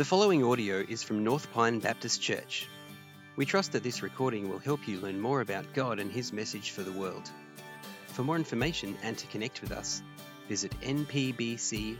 The following audio is from North Pine Baptist Church. We trust that this recording will help you learn more about God and His message for the world. For more information and to connect with us, visit npbc.org.au.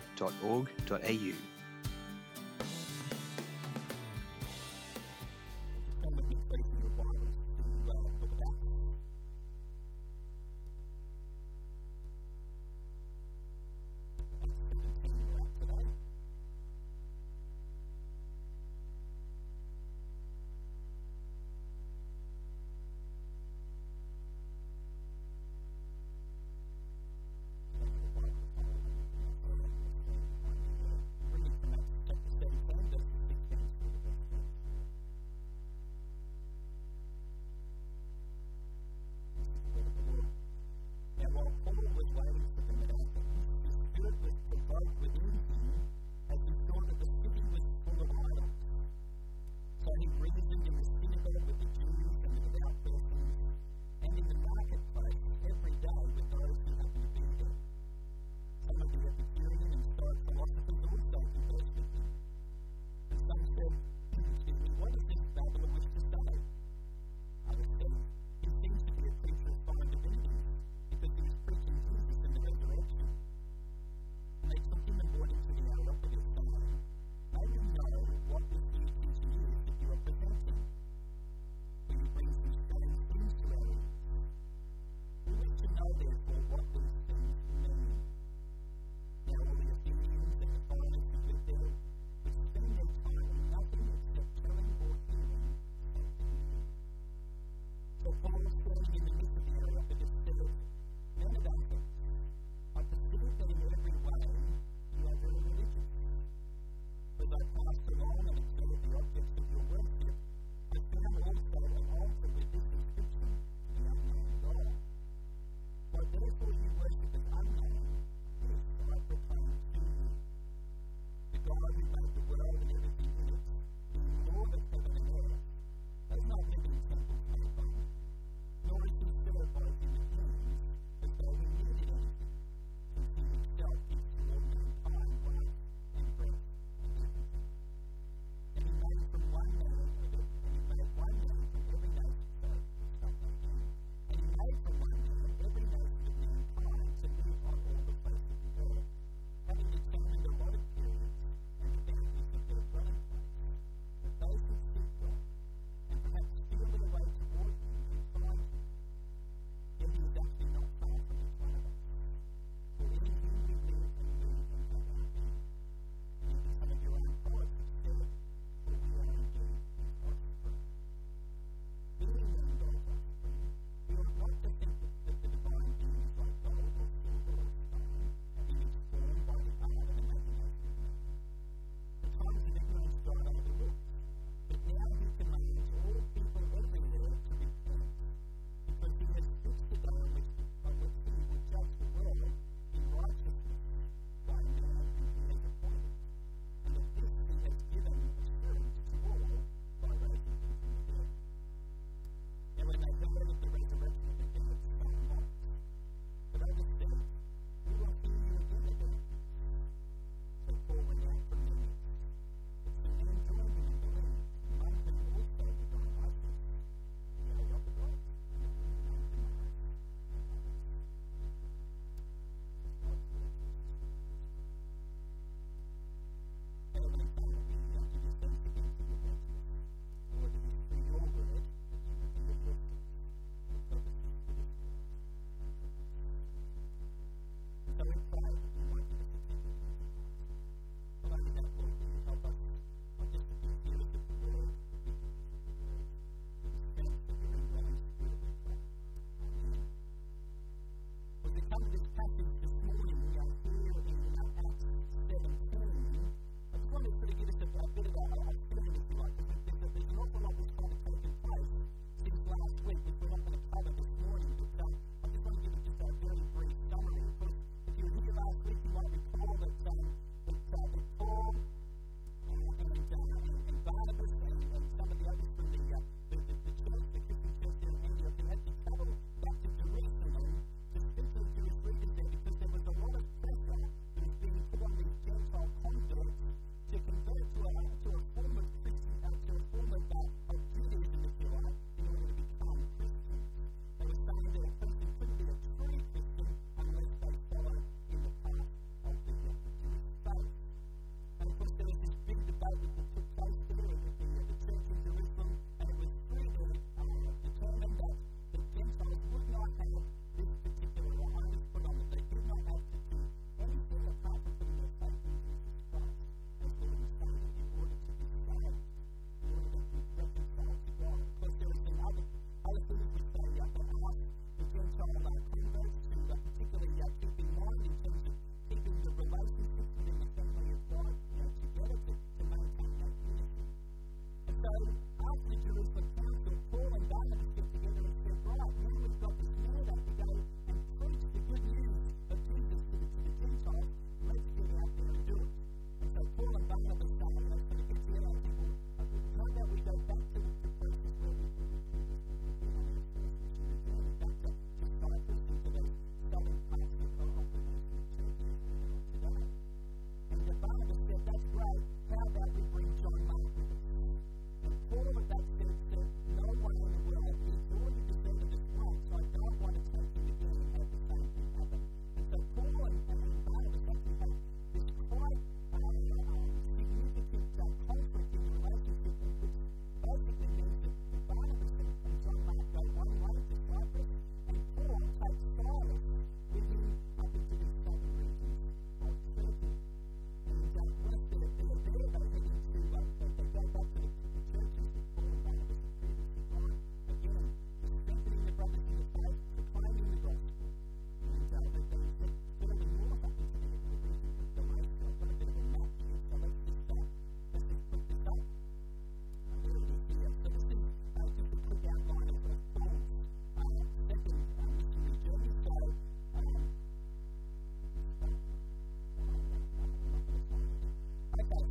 in the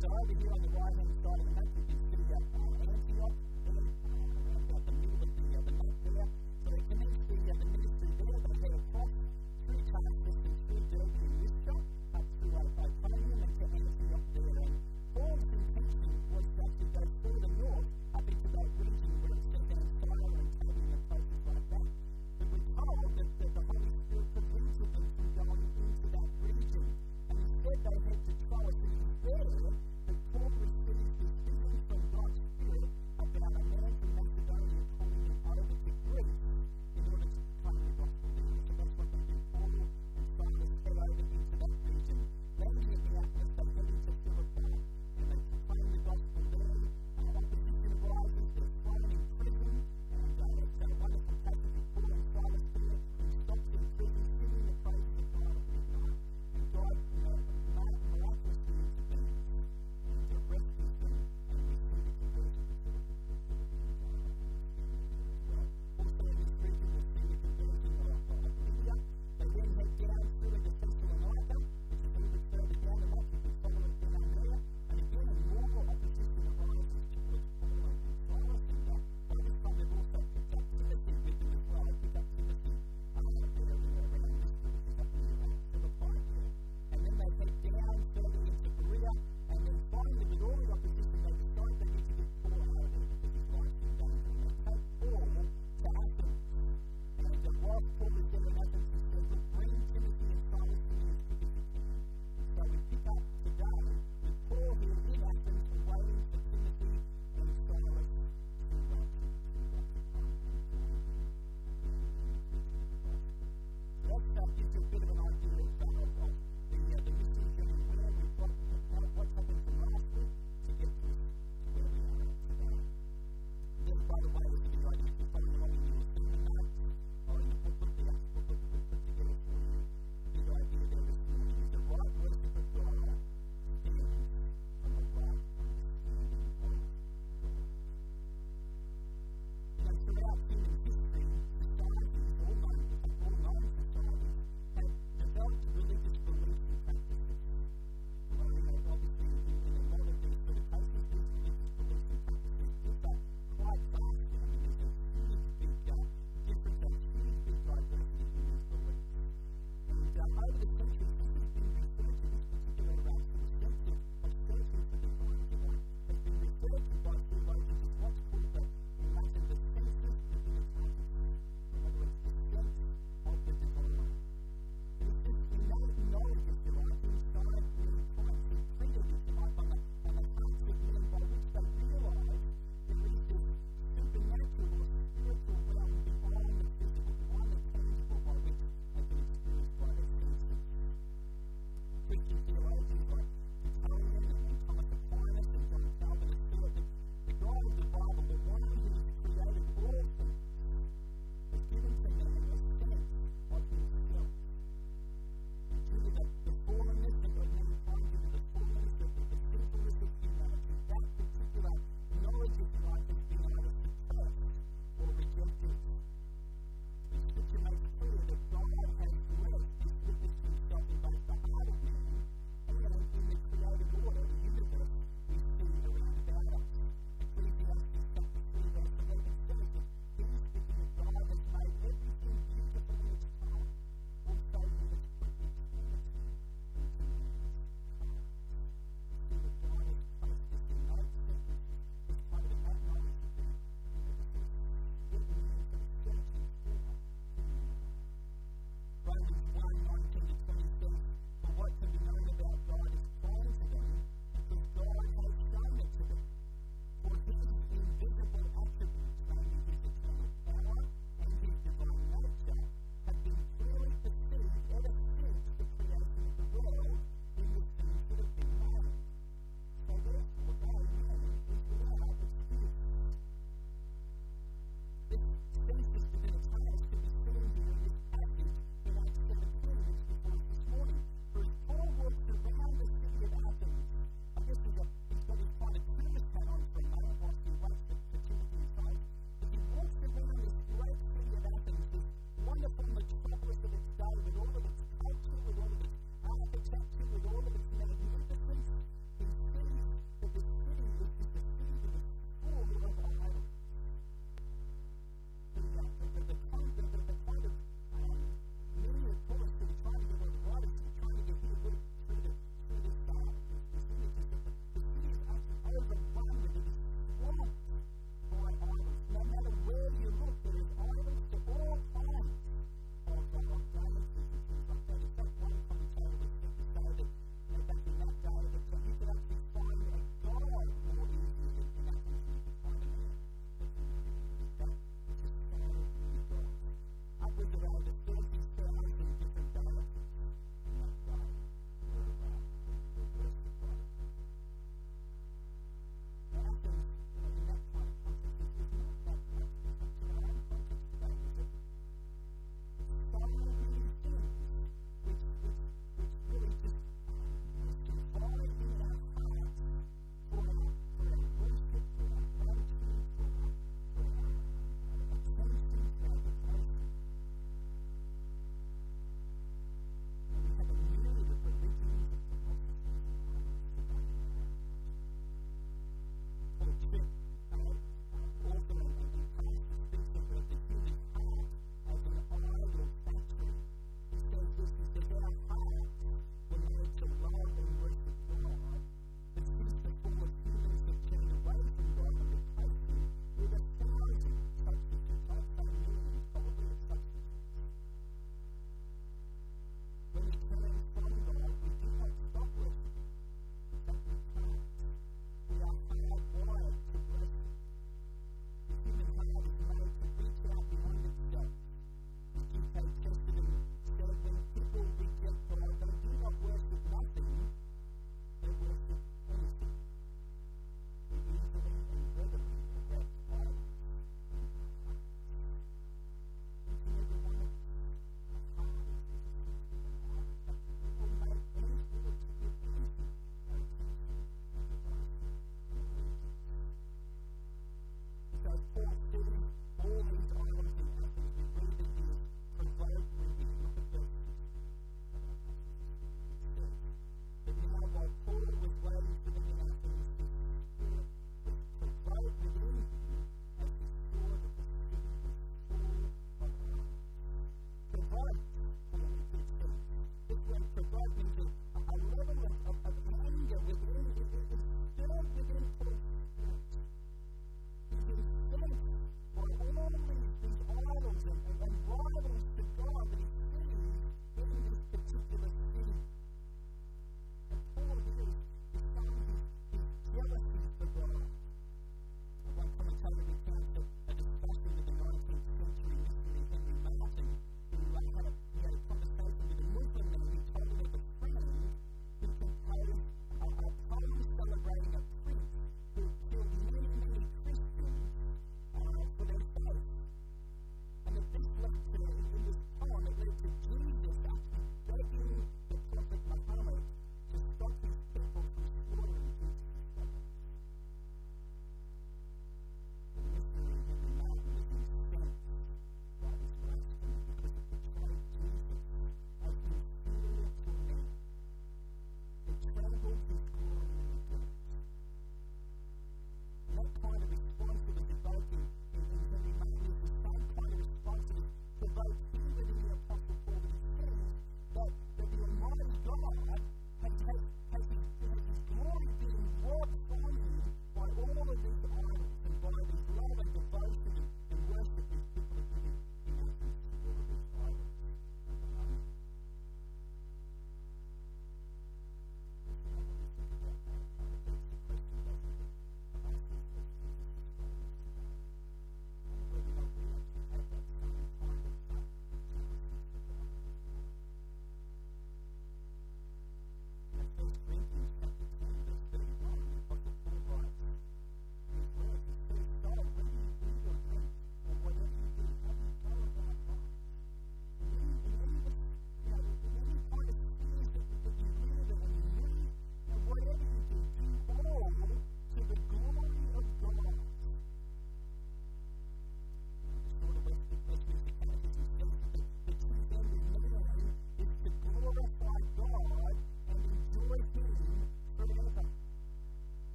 died to here on the right hand side, of the map.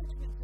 comes with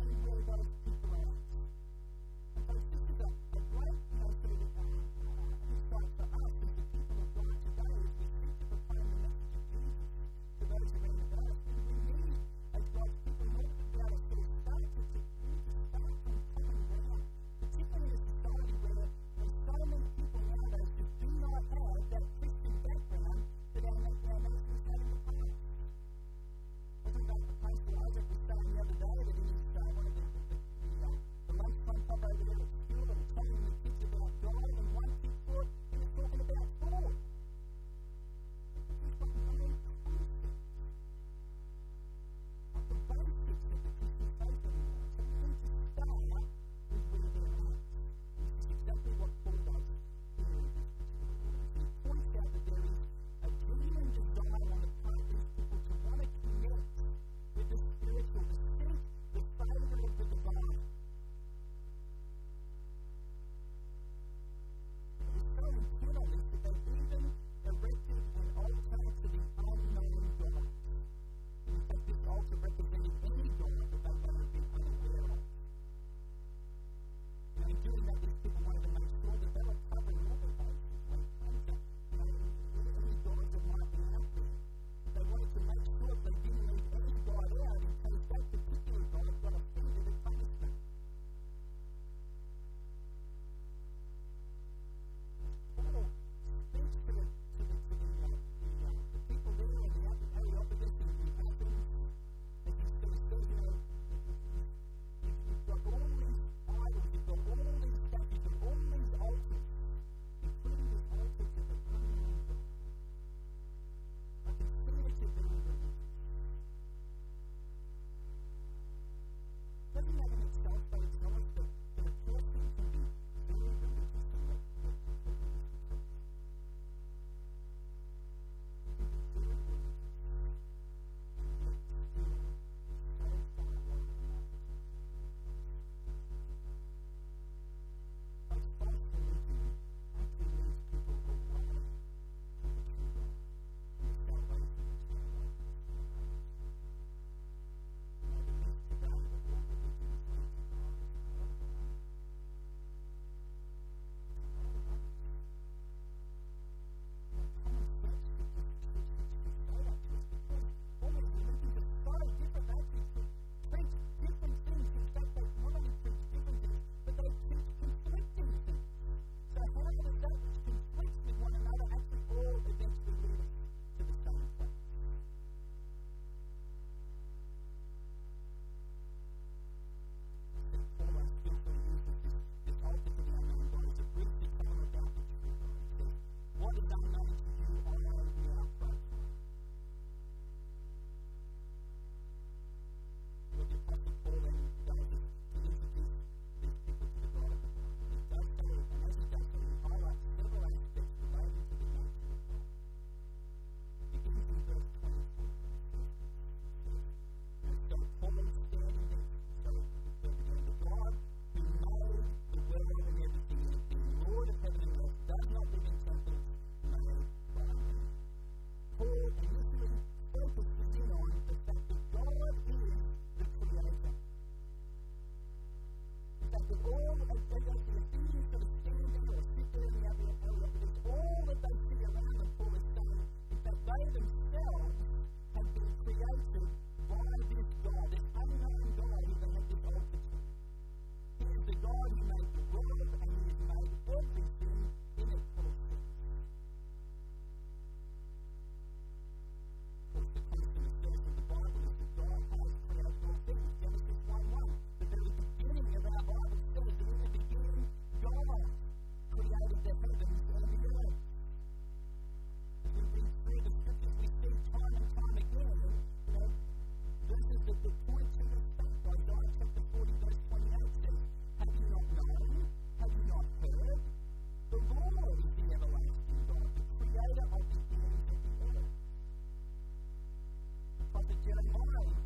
Jeremiah chapter 32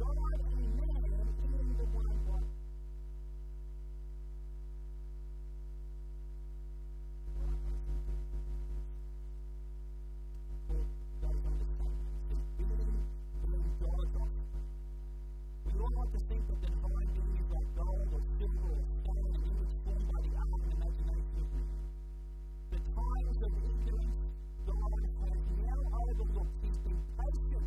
God and man the one. We patient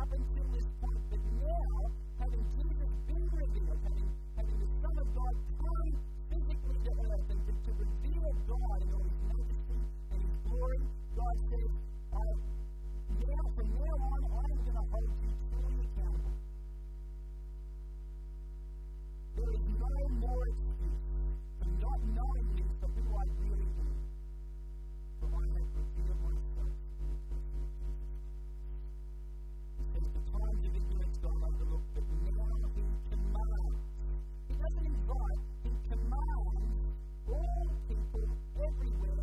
up until this point, but now, having Jesus been revealed, having, having the Son of God come physically to earth and to, to reveal God in all his majesty and his glory, God says, uh, now, from now on, I'm going to hold you truly accountable. There is no more excuse for not knowing me for who I really am. For I have revealed myself Of ignorance God overlooked, but now he commands. He doesn't invite, he commands all people everywhere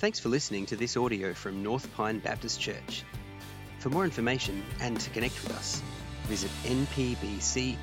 Thanks for listening to this audio from North Pine Baptist Church. For more information and to connect with us, visit npbc.org.au.